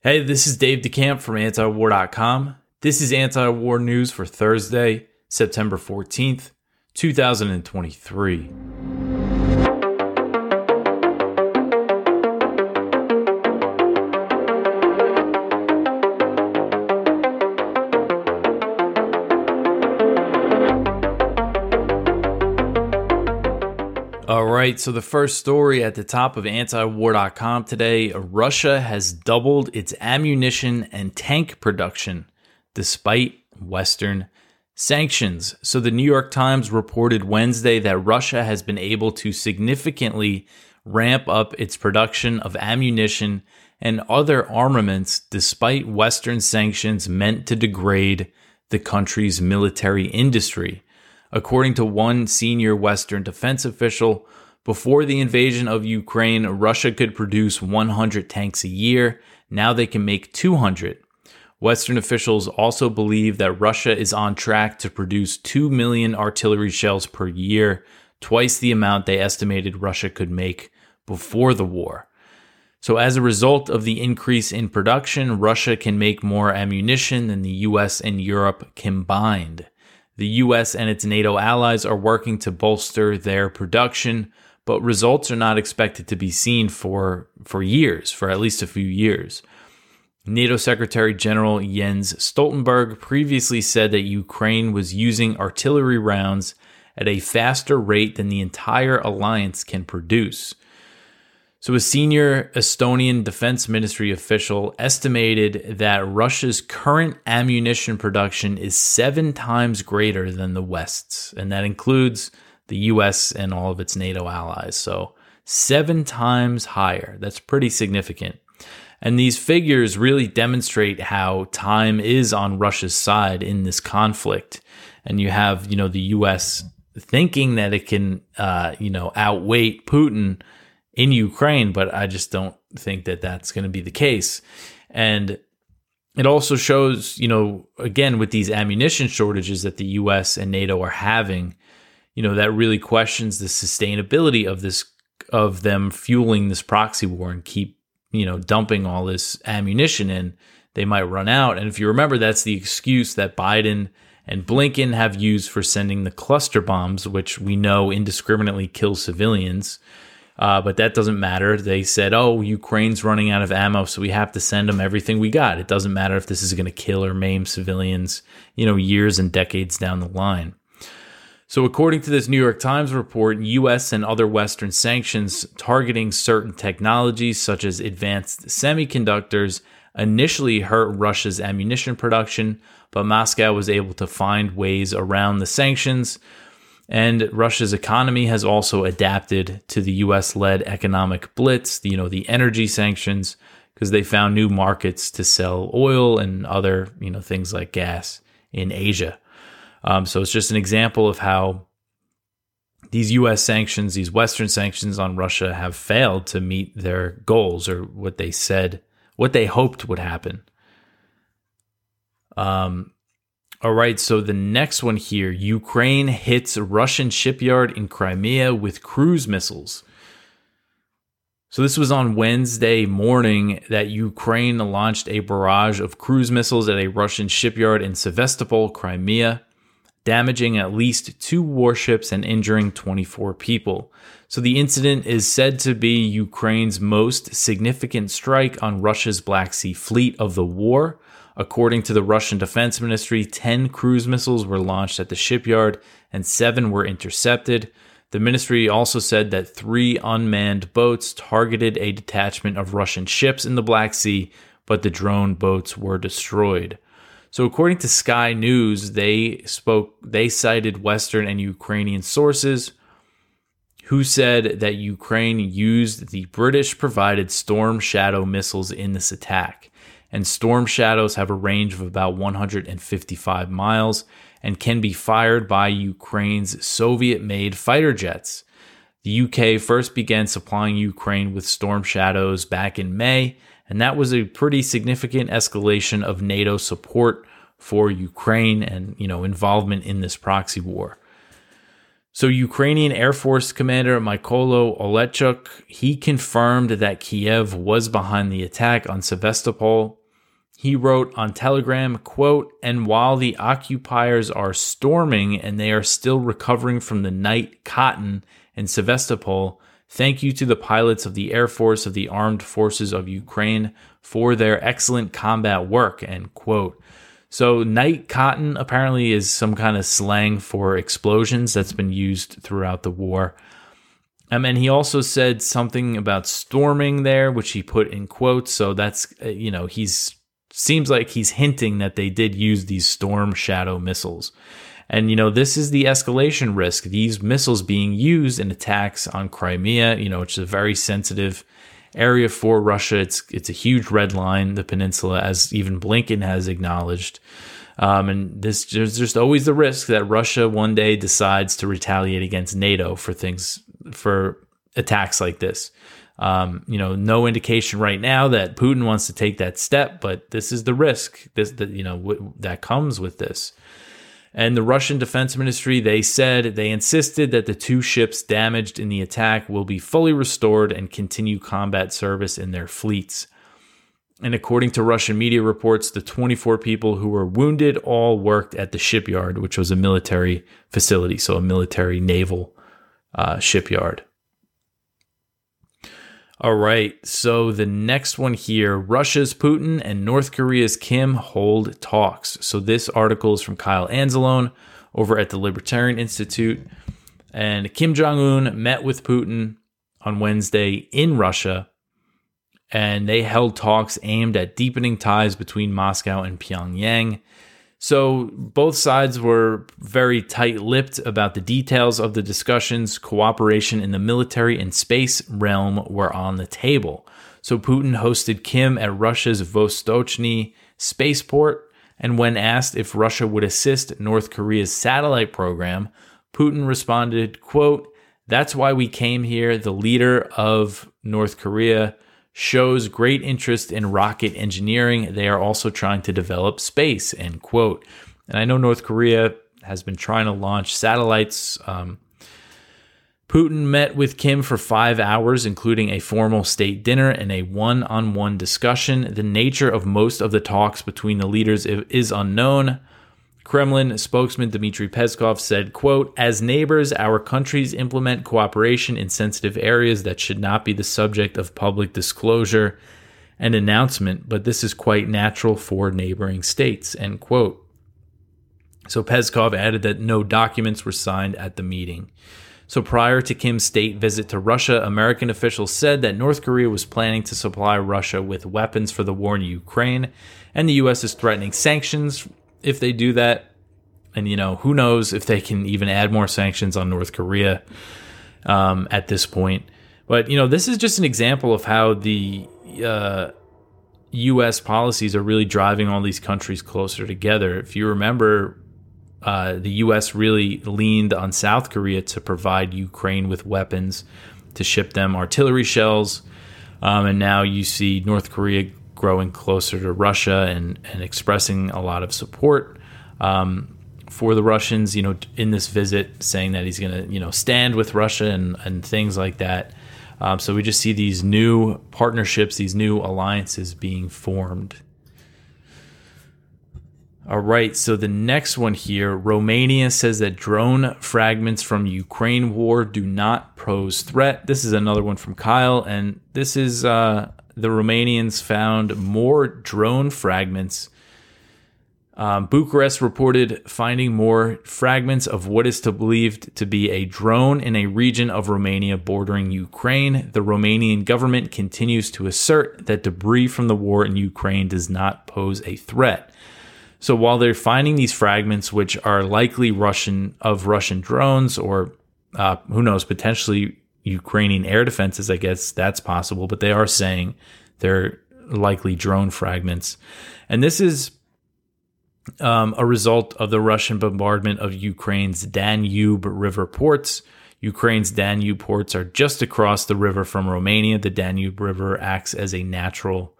Hey, this is Dave DeCamp from antiwar.com. This is anti-war news for Thursday, September 14th, 2023. All right, so the first story at the top of antiwar.com today Russia has doubled its ammunition and tank production despite Western sanctions. So the New York Times reported Wednesday that Russia has been able to significantly ramp up its production of ammunition and other armaments despite Western sanctions meant to degrade the country's military industry. According to one senior Western defense official, before the invasion of Ukraine, Russia could produce 100 tanks a year. Now they can make 200. Western officials also believe that Russia is on track to produce 2 million artillery shells per year, twice the amount they estimated Russia could make before the war. So, as a result of the increase in production, Russia can make more ammunition than the US and Europe combined. The US and its NATO allies are working to bolster their production, but results are not expected to be seen for, for years, for at least a few years. NATO Secretary General Jens Stoltenberg previously said that Ukraine was using artillery rounds at a faster rate than the entire alliance can produce. So, a senior Estonian Defense Ministry official estimated that Russia's current ammunition production is seven times greater than the West's, and that includes the US and all of its NATO allies. So, seven times higher. That's pretty significant. And these figures really demonstrate how time is on Russia's side in this conflict. And you have, you know, the US thinking that it can, uh, you know, outweight Putin in Ukraine, but I just don't think that that's going to be the case. And it also shows, you know, again, with these ammunition shortages that the US and NATO are having, you know, that really questions the sustainability of this, of them fueling this proxy war and keep, you know, dumping all this ammunition in. They might run out. And if you remember, that's the excuse that Biden and Blinken have used for sending the cluster bombs, which we know indiscriminately kill civilians. Uh, but that doesn't matter. They said, oh, Ukraine's running out of ammo, so we have to send them everything we got. It doesn't matter if this is going to kill or maim civilians, you know, years and decades down the line. So, according to this New York Times report, US and other Western sanctions targeting certain technologies, such as advanced semiconductors, initially hurt Russia's ammunition production, but Moscow was able to find ways around the sanctions and Russia's economy has also adapted to the US led economic blitz, you know, the energy sanctions, because they found new markets to sell oil and other, you know, things like gas in Asia. Um, so it's just an example of how these US sanctions, these Western sanctions on Russia have failed to meet their goals or what they said, what they hoped would happen. Um, all right, so the next one here Ukraine hits Russian shipyard in Crimea with cruise missiles. So, this was on Wednesday morning that Ukraine launched a barrage of cruise missiles at a Russian shipyard in Sevastopol, Crimea, damaging at least two warships and injuring 24 people. So, the incident is said to be Ukraine's most significant strike on Russia's Black Sea Fleet of the war According to the Russian Defense Ministry, 10 cruise missiles were launched at the shipyard and seven were intercepted. The ministry also said that three unmanned boats targeted a detachment of Russian ships in the Black Sea, but the drone boats were destroyed. So according to Sky News, they spoke they cited Western and Ukrainian sources who said that Ukraine used the British provided Storm Shadow missiles in this attack and Storm Shadows have a range of about 155 miles and can be fired by Ukraine's Soviet made fighter jets. The UK first began supplying Ukraine with Storm Shadows back in May, and that was a pretty significant escalation of NATO support for Ukraine and, you know, involvement in this proxy war. So, Ukrainian Air Force Commander Mykola Oleshchuk, he confirmed that Kiev was behind the attack on Sevastopol. He wrote on Telegram, quote, and while the occupiers are storming and they are still recovering from the night cotton in Sevastopol, thank you to the pilots of the Air Force of the Armed Forces of Ukraine for their excellent combat work, end quote. So, night cotton apparently is some kind of slang for explosions that's been used throughout the war. Um, and he also said something about storming there, which he put in quotes. So that's uh, you know he's seems like he's hinting that they did use these storm shadow missiles. And you know this is the escalation risk. These missiles being used in attacks on Crimea, you know, which is a very sensitive area for Russia. It's it's a huge red line, the peninsula, as even Blinken has acknowledged. Um, and this there's just always the risk that Russia one day decides to retaliate against NATO for things for attacks like this. Um, you know, no indication right now that Putin wants to take that step, but this is the risk this that you know w- that comes with this. And the Russian Defense Ministry, they said they insisted that the two ships damaged in the attack will be fully restored and continue combat service in their fleets. And according to Russian media reports, the 24 people who were wounded all worked at the shipyard, which was a military facility, so a military naval uh, shipyard. All right, so the next one here Russia's Putin and North Korea's Kim hold talks. So this article is from Kyle Anzalone over at the Libertarian Institute. And Kim Jong un met with Putin on Wednesday in Russia, and they held talks aimed at deepening ties between Moscow and Pyongyang. So both sides were very tight lipped about the details of the discussions. Cooperation in the military and space realm were on the table. So Putin hosted Kim at Russia's Vostochny spaceport, and when asked if Russia would assist North Korea's satellite program, Putin responded, quote, That's why we came here. The leader of North Korea shows great interest in rocket engineering. They are also trying to develop space, end quote. And I know North Korea has been trying to launch satellites. Um, Putin met with Kim for five hours, including a formal state dinner and a one on one discussion. The nature of most of the talks between the leaders is unknown. Kremlin spokesman Dmitry Peskov said, quote, As neighbors, our countries implement cooperation in sensitive areas that should not be the subject of public disclosure and announcement, but this is quite natural for neighboring states, end quote. So Peskov added that no documents were signed at the meeting. So prior to Kim's state visit to Russia, American officials said that North Korea was planning to supply Russia with weapons for the war in Ukraine, and the U.S. is threatening sanctions if they do that, and you know, who knows if they can even add more sanctions on North Korea um, at this point. But you know, this is just an example of how the uh, U.S. policies are really driving all these countries closer together. If you remember, uh, the U.S. really leaned on South Korea to provide Ukraine with weapons to ship them artillery shells, um, and now you see North Korea growing closer to Russia and, and expressing a lot of support um, for the Russians, you know, in this visit, saying that he's going to, you know, stand with Russia and, and things like that. Um, so we just see these new partnerships, these new alliances being formed. All right, so the next one here Romania says that drone fragments from Ukraine war do not pose threat. This is another one from Kyle, and this is uh, the Romanians found more drone fragments. Um, Bucharest reported finding more fragments of what is to believed to be a drone in a region of Romania bordering Ukraine. The Romanian government continues to assert that debris from the war in Ukraine does not pose a threat. So while they're finding these fragments, which are likely Russian of Russian drones or uh, who knows, potentially Ukrainian air defenses. I guess that's possible, but they are saying they're likely drone fragments. And this is um, a result of the Russian bombardment of Ukraine's Danube River ports. Ukraine's Danube ports are just across the river from Romania. The Danube River acts as a natural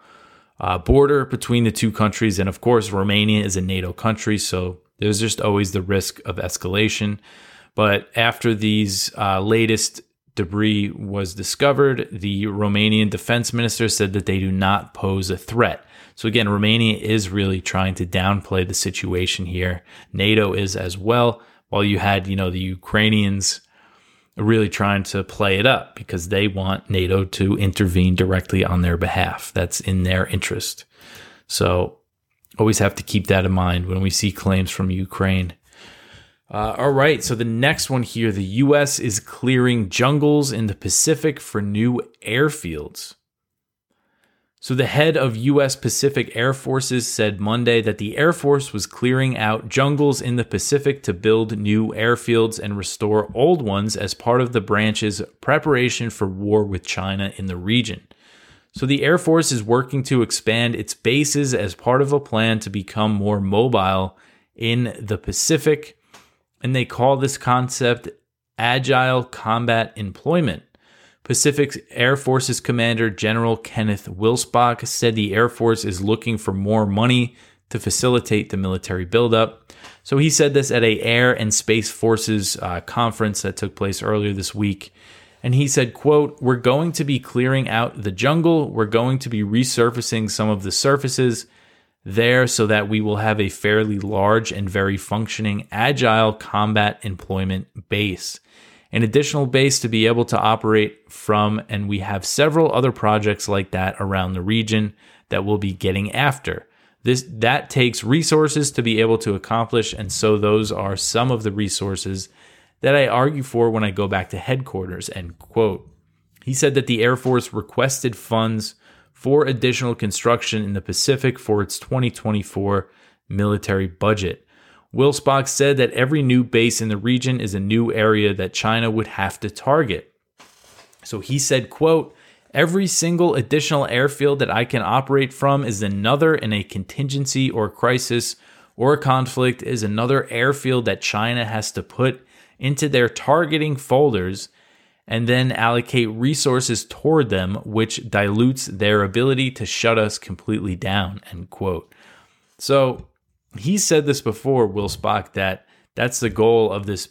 uh, border between the two countries. And of course, Romania is a NATO country, so there's just always the risk of escalation. But after these uh, latest debris was discovered, the Romanian defense minister said that they do not pose a threat. So again, Romania is really trying to downplay the situation here. NATO is as well, while you had, you know, the Ukrainians really trying to play it up because they want NATO to intervene directly on their behalf. That's in their interest. So always have to keep that in mind when we see claims from Ukraine. Uh, all right, so the next one here the U.S. is clearing jungles in the Pacific for new airfields. So, the head of U.S. Pacific Air Forces said Monday that the Air Force was clearing out jungles in the Pacific to build new airfields and restore old ones as part of the branch's preparation for war with China in the region. So, the Air Force is working to expand its bases as part of a plan to become more mobile in the Pacific, and they call this concept agile combat employment. Pacific Air Force's Commander General Kenneth Wilsbach said the Air Force is looking for more money to facilitate the military buildup. So he said this at a Air and Space Forces uh, conference that took place earlier this week. And he said, quote, We're going to be clearing out the jungle. We're going to be resurfacing some of the surfaces there so that we will have a fairly large and very functioning agile combat employment base an additional base to be able to operate from, and we have several other projects like that around the region that we'll be getting after. This that takes resources to be able to accomplish, and so those are some of the resources that I argue for when I go back to headquarters. End quote. He said that the Air Force requested funds for additional construction in the Pacific for its 2024 military budget. Wilsbach said that every new base in the region is a new area that China would have to target. So he said, quote, Every single additional airfield that I can operate from is another in a contingency or crisis or conflict is another airfield that China has to put into their targeting folders and then allocate resources toward them, which dilutes their ability to shut us completely down. End quote. So he said this before, Wilsbach, that that's the goal of this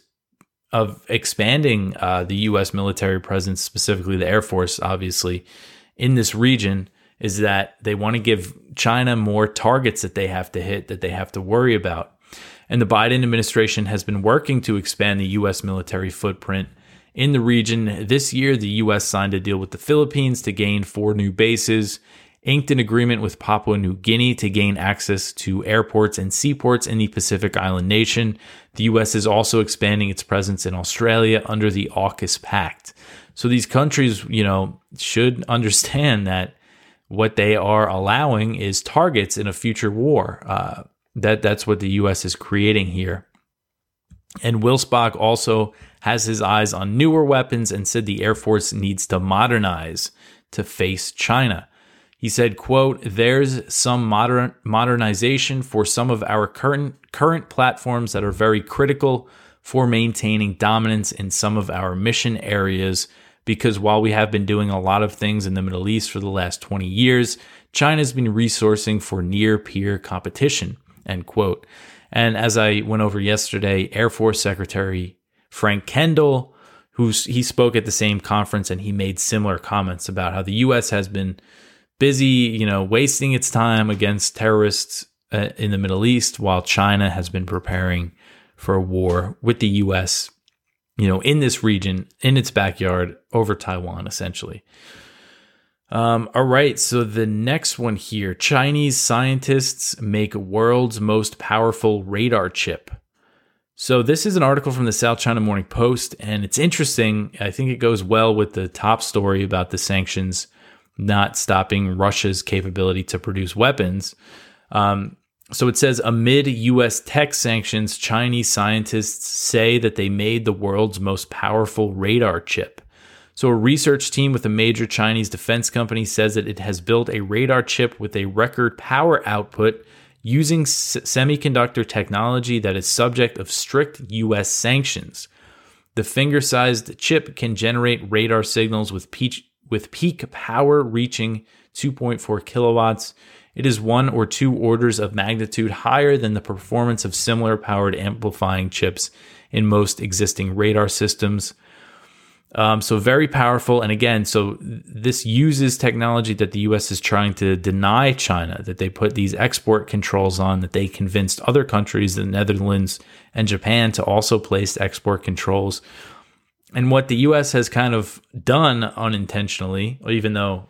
of expanding uh, the U.S. military presence, specifically the Air Force, obviously, in this region, is that they want to give China more targets that they have to hit, that they have to worry about. And the Biden administration has been working to expand the U.S. military footprint in the region. This year, the U.S. signed a deal with the Philippines to gain four new bases inked an agreement with Papua New Guinea to gain access to airports and seaports in the Pacific Island nation. The U.S. is also expanding its presence in Australia under the AUKUS Pact. So these countries, you know, should understand that what they are allowing is targets in a future war. Uh, that that's what the U.S. is creating here. And Wilsbach also has his eyes on newer weapons and said the Air Force needs to modernize to face China. He said, quote, there's some modern modernization for some of our current current platforms that are very critical for maintaining dominance in some of our mission areas because while we have been doing a lot of things in the Middle East for the last 20 years, China's been resourcing for near peer competition, end quote. And as I went over yesterday, Air Force Secretary Frank Kendall, who he spoke at the same conference and he made similar comments about how the US has been busy, you know, wasting its time against terrorists uh, in the Middle East while China has been preparing for a war with the US, you know, in this region, in its backyard over Taiwan, essentially. Um, all right, so the next one here Chinese scientists make world's most powerful radar chip. So, this is an article from the South China Morning Post, and it's interesting. I think it goes well with the top story about the sanctions not stopping Russia's capability to produce weapons. Um, so it says amid US tech sanctions, Chinese scientists say that they made the world's most powerful radar chip. So, a research team with a major Chinese defense company says that it has built a radar chip with a record power output using s- semiconductor technology that is subject of strict US sanctions. The finger sized chip can generate radar signals with, with peak power reaching 2.4 kilowatts. it is one or two orders of magnitude higher than the performance of similar powered amplifying chips in most existing radar systems. Um, so very powerful. And again, so this uses technology that the US is trying to deny China, that they put these export controls on, that they convinced other countries, the Netherlands and Japan, to also place export controls. And what the US has kind of done unintentionally, even though,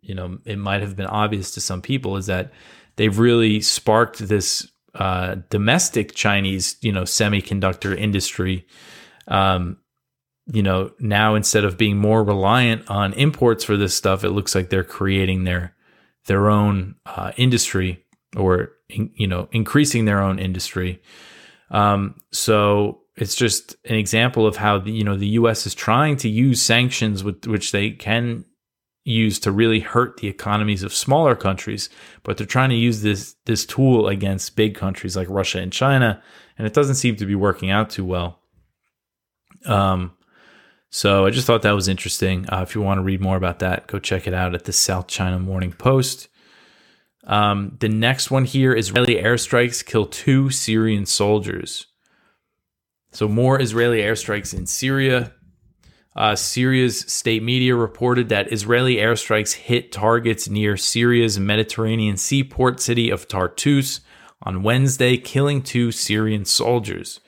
you know, it might have been obvious to some people, is that they've really sparked this uh, domestic Chinese, you know, semiconductor industry. Um, you know, now instead of being more reliant on imports for this stuff, it looks like they're creating their their own uh, industry or in, you know increasing their own industry. Um, so it's just an example of how the, you know the U.S. is trying to use sanctions with which they can use to really hurt the economies of smaller countries, but they're trying to use this this tool against big countries like Russia and China, and it doesn't seem to be working out too well. Um, so I just thought that was interesting. Uh, if you want to read more about that, go check it out at the South China Morning Post. Um, the next one here Israeli airstrikes kill two Syrian soldiers. So, more Israeli airstrikes in Syria. Uh, Syria's state media reported that Israeli airstrikes hit targets near Syria's Mediterranean seaport city of Tartus on Wednesday, killing two Syrian soldiers.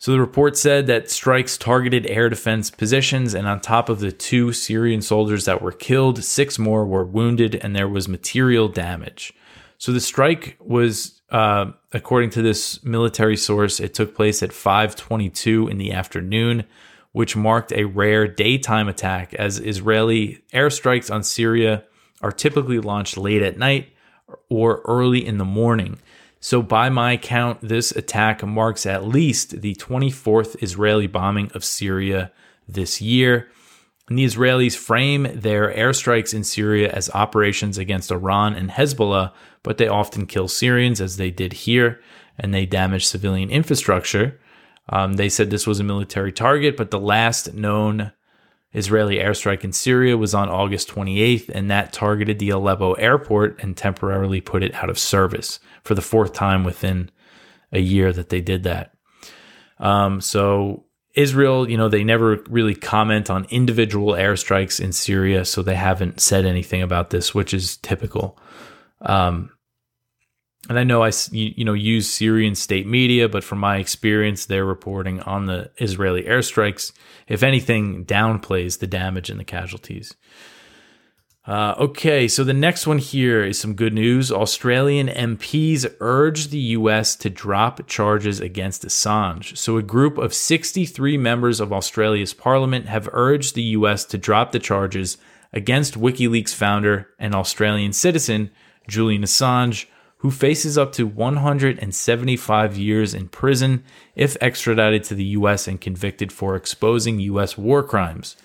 So the report said that strikes targeted air defense positions, and on top of the two Syrian soldiers that were killed, six more were wounded, and there was material damage. So the strike was, uh, according to this military source, it took place at 5:22 in the afternoon, which marked a rare daytime attack, as Israeli airstrikes on Syria are typically launched late at night or early in the morning. So, by my count, this attack marks at least the 24th Israeli bombing of Syria this year. And the Israelis frame their airstrikes in Syria as operations against Iran and Hezbollah, but they often kill Syrians, as they did here, and they damage civilian infrastructure. Um, they said this was a military target, but the last known Israeli airstrike in Syria was on August 28th, and that targeted the Aleppo airport and temporarily put it out of service for the fourth time within a year that they did that. Um, so Israel, you know, they never really comment on individual airstrikes in Syria, so they haven't said anything about this, which is typical. Um, and I know I you know use Syrian state media, but from my experience, they're reporting on the Israeli airstrikes. If anything, downplays the damage and the casualties. Uh, okay, so the next one here is some good news. Australian MPs urge the US to drop charges against Assange. So, a group of 63 members of Australia's parliament have urged the US to drop the charges against WikiLeaks founder and Australian citizen Julian Assange who faces up to 175 years in prison if extradited to the US and convicted for exposing US war crimes.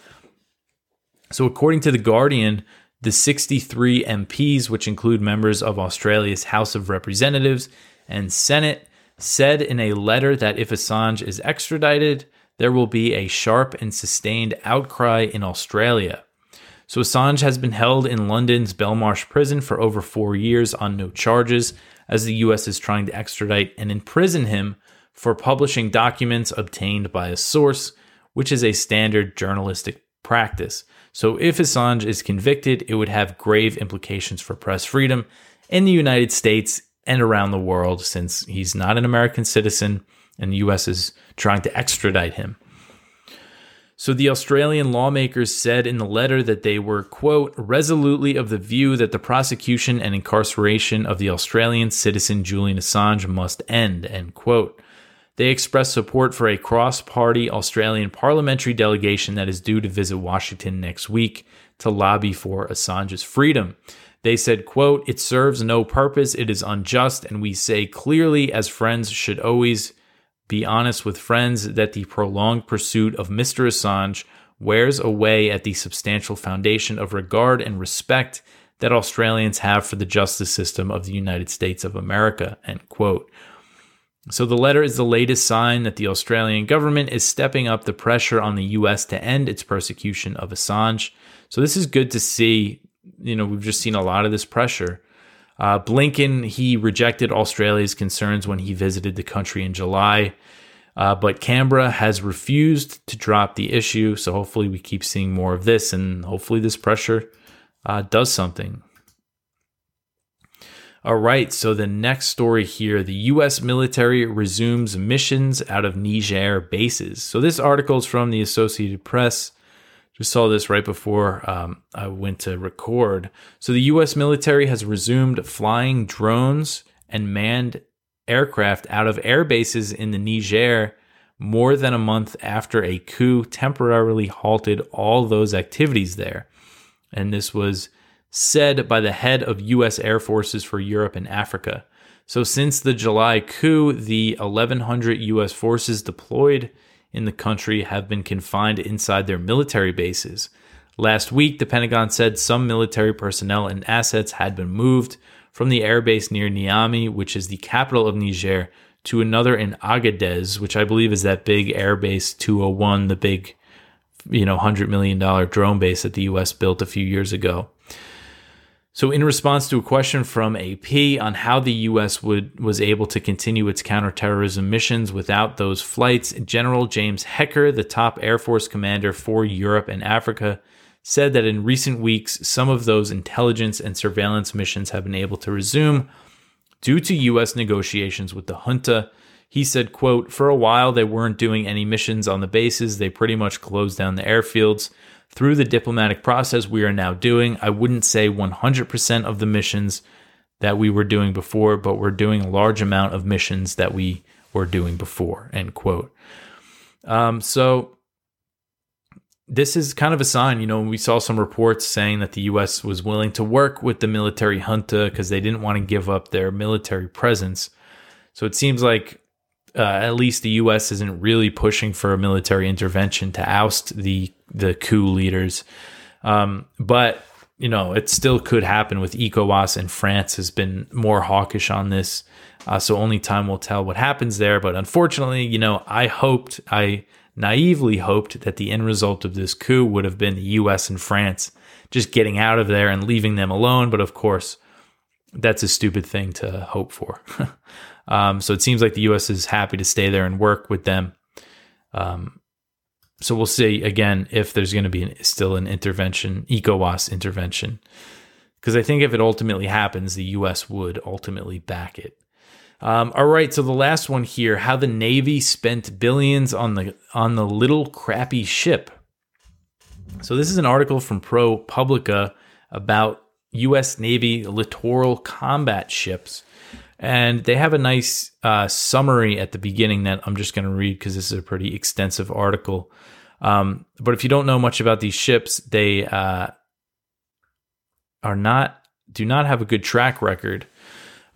So, according to The Guardian, the 63 MPs, which include members of Australia's House of Representatives and Senate, said in a letter that if Assange is extradited, there will be a sharp and sustained outcry in Australia. So Assange has been held in London's Belmarsh prison for over four years on no charges, as the US is trying to extradite and imprison him for publishing documents obtained by a source, which is a standard journalistic practice. So if Assange is convicted, it would have grave implications for press freedom in the United States and around the world, since he's not an American citizen and the US is trying to extradite him. So the Australian lawmakers said in the letter that they were, quote, resolutely of the view that the prosecution and incarceration of the Australian citizen Julian Assange must end, end quote. They expressed support for a cross party Australian parliamentary delegation that is due to visit Washington next week to lobby for Assange's freedom. They said, quote, it serves no purpose, it is unjust, and we say clearly as friends should always be honest with friends that the prolonged pursuit of Mr. Assange wears away at the substantial foundation of regard and respect that Australians have for the justice system of the United States of America. End quote. So the letter is the latest sign that the Australian government is stepping up the pressure on the US to end its persecution of Assange. So this is good to see. You know, we've just seen a lot of this pressure. Uh, Blinken, he rejected Australia's concerns when he visited the country in July. Uh, but Canberra has refused to drop the issue. So hopefully we keep seeing more of this and hopefully this pressure uh, does something. All right, so the next story here the US military resumes missions out of Niger bases. So this article is from the Associated Press. Just saw this right before um, I went to record. So the US military has resumed flying drones and manned aircraft out of air bases in the Niger more than a month after a coup temporarily halted all those activities there. And this was said by the head of U.S. Air Forces for Europe and Africa. So, since the July coup, the 1,100 U.S. forces deployed in the country have been confined inside their military bases. Last week, the Pentagon said some military personnel and assets had been moved from the airbase near Niamey, which is the capital of Niger, to another in Agadez, which I believe is that big airbase 201, the big, you know, $100 million drone base that the US built a few years ago. So, in response to a question from AP on how the U.S. would was able to continue its counterterrorism missions without those flights, General James Hecker, the top Air Force commander for Europe and Africa, said that in recent weeks, some of those intelligence and surveillance missions have been able to resume due to U.S. negotiations with the junta. He said, quote, For a while, they weren't doing any missions on the bases. They pretty much closed down the airfields through the diplomatic process we are now doing. I wouldn't say 100% of the missions that we were doing before, but we're doing a large amount of missions that we were doing before, end quote. Um, so this is kind of a sign, you know, we saw some reports saying that the US was willing to work with the military junta because they didn't want to give up their military presence. So it seems like uh, at least the U.S. isn't really pushing for a military intervention to oust the the coup leaders. Um, but you know, it still could happen with ECOWAS, and France has been more hawkish on this. Uh, so only time will tell what happens there. But unfortunately, you know, I hoped, I naively hoped that the end result of this coup would have been the U.S. and France just getting out of there and leaving them alone. But of course, that's a stupid thing to hope for. Um, so it seems like the U.S. is happy to stay there and work with them. Um, so we'll see again if there's going to be an, still an intervention, ECOWAS intervention, because I think if it ultimately happens, the U.S. would ultimately back it. Um, all right, so the last one here: how the Navy spent billions on the on the little crappy ship. So this is an article from ProPublica about U.S. Navy littoral combat ships. And they have a nice uh, summary at the beginning that I'm just going to read because this is a pretty extensive article. Um, but if you don't know much about these ships, they uh, are not do not have a good track record.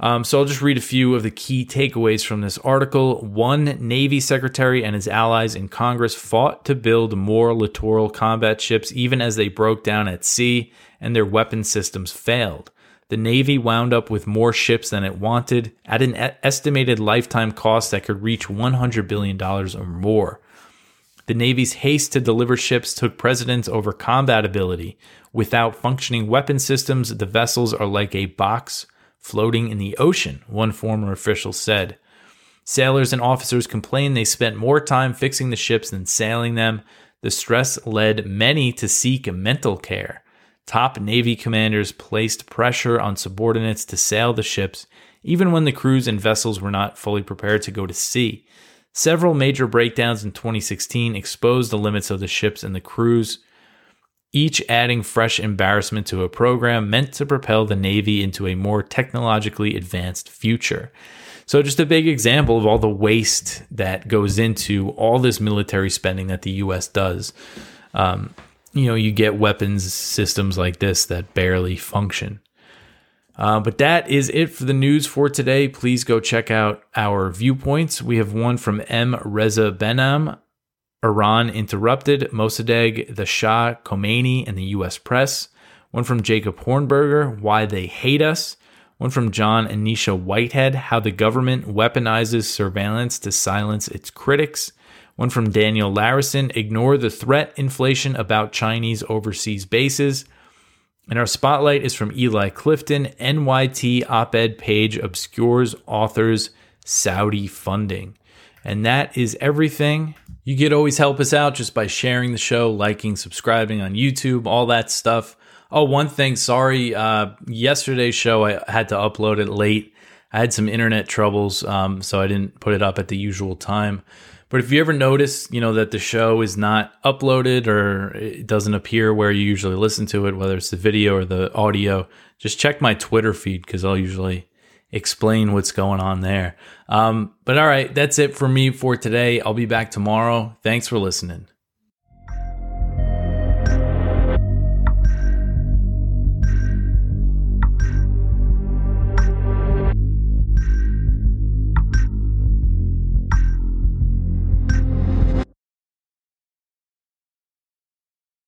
Um, so I'll just read a few of the key takeaways from this article. One Navy secretary and his allies in Congress fought to build more littoral combat ships, even as they broke down at sea and their weapon systems failed the Navy wound up with more ships than it wanted at an estimated lifetime cost that could reach $100 billion or more. The Navy's haste to deliver ships took precedence over combat ability. Without functioning weapon systems, the vessels are like a box floating in the ocean, one former official said. Sailors and officers complained they spent more time fixing the ships than sailing them. The stress led many to seek mental care. Top Navy commanders placed pressure on subordinates to sail the ships, even when the crews and vessels were not fully prepared to go to sea. Several major breakdowns in 2016 exposed the limits of the ships and the crews, each adding fresh embarrassment to a program meant to propel the Navy into a more technologically advanced future. So, just a big example of all the waste that goes into all this military spending that the U.S. does. Um, you know, you get weapons systems like this that barely function. Uh, but that is it for the news for today. Please go check out our viewpoints. We have one from M. Reza Behnam, Iran Interrupted, Mossadegh, the Shah, Khomeini, and the U.S. press. One from Jacob Hornberger, Why They Hate Us. One from John and Nisha Whitehead, How the Government Weaponizes Surveillance to Silence Its Critics. One from Daniel Larison Ignore the threat inflation about Chinese overseas bases. And our spotlight is from Eli Clifton. NYT op ed page obscures authors' Saudi funding. And that is everything. You could always help us out just by sharing the show, liking, subscribing on YouTube, all that stuff. Oh, one thing, sorry. Uh, yesterday's show, I had to upload it late. I had some internet troubles, um, so I didn't put it up at the usual time. But if you ever notice, you know, that the show is not uploaded or it doesn't appear where you usually listen to it, whether it's the video or the audio, just check my Twitter feed because I'll usually explain what's going on there. Um, but all right, that's it for me for today. I'll be back tomorrow. Thanks for listening.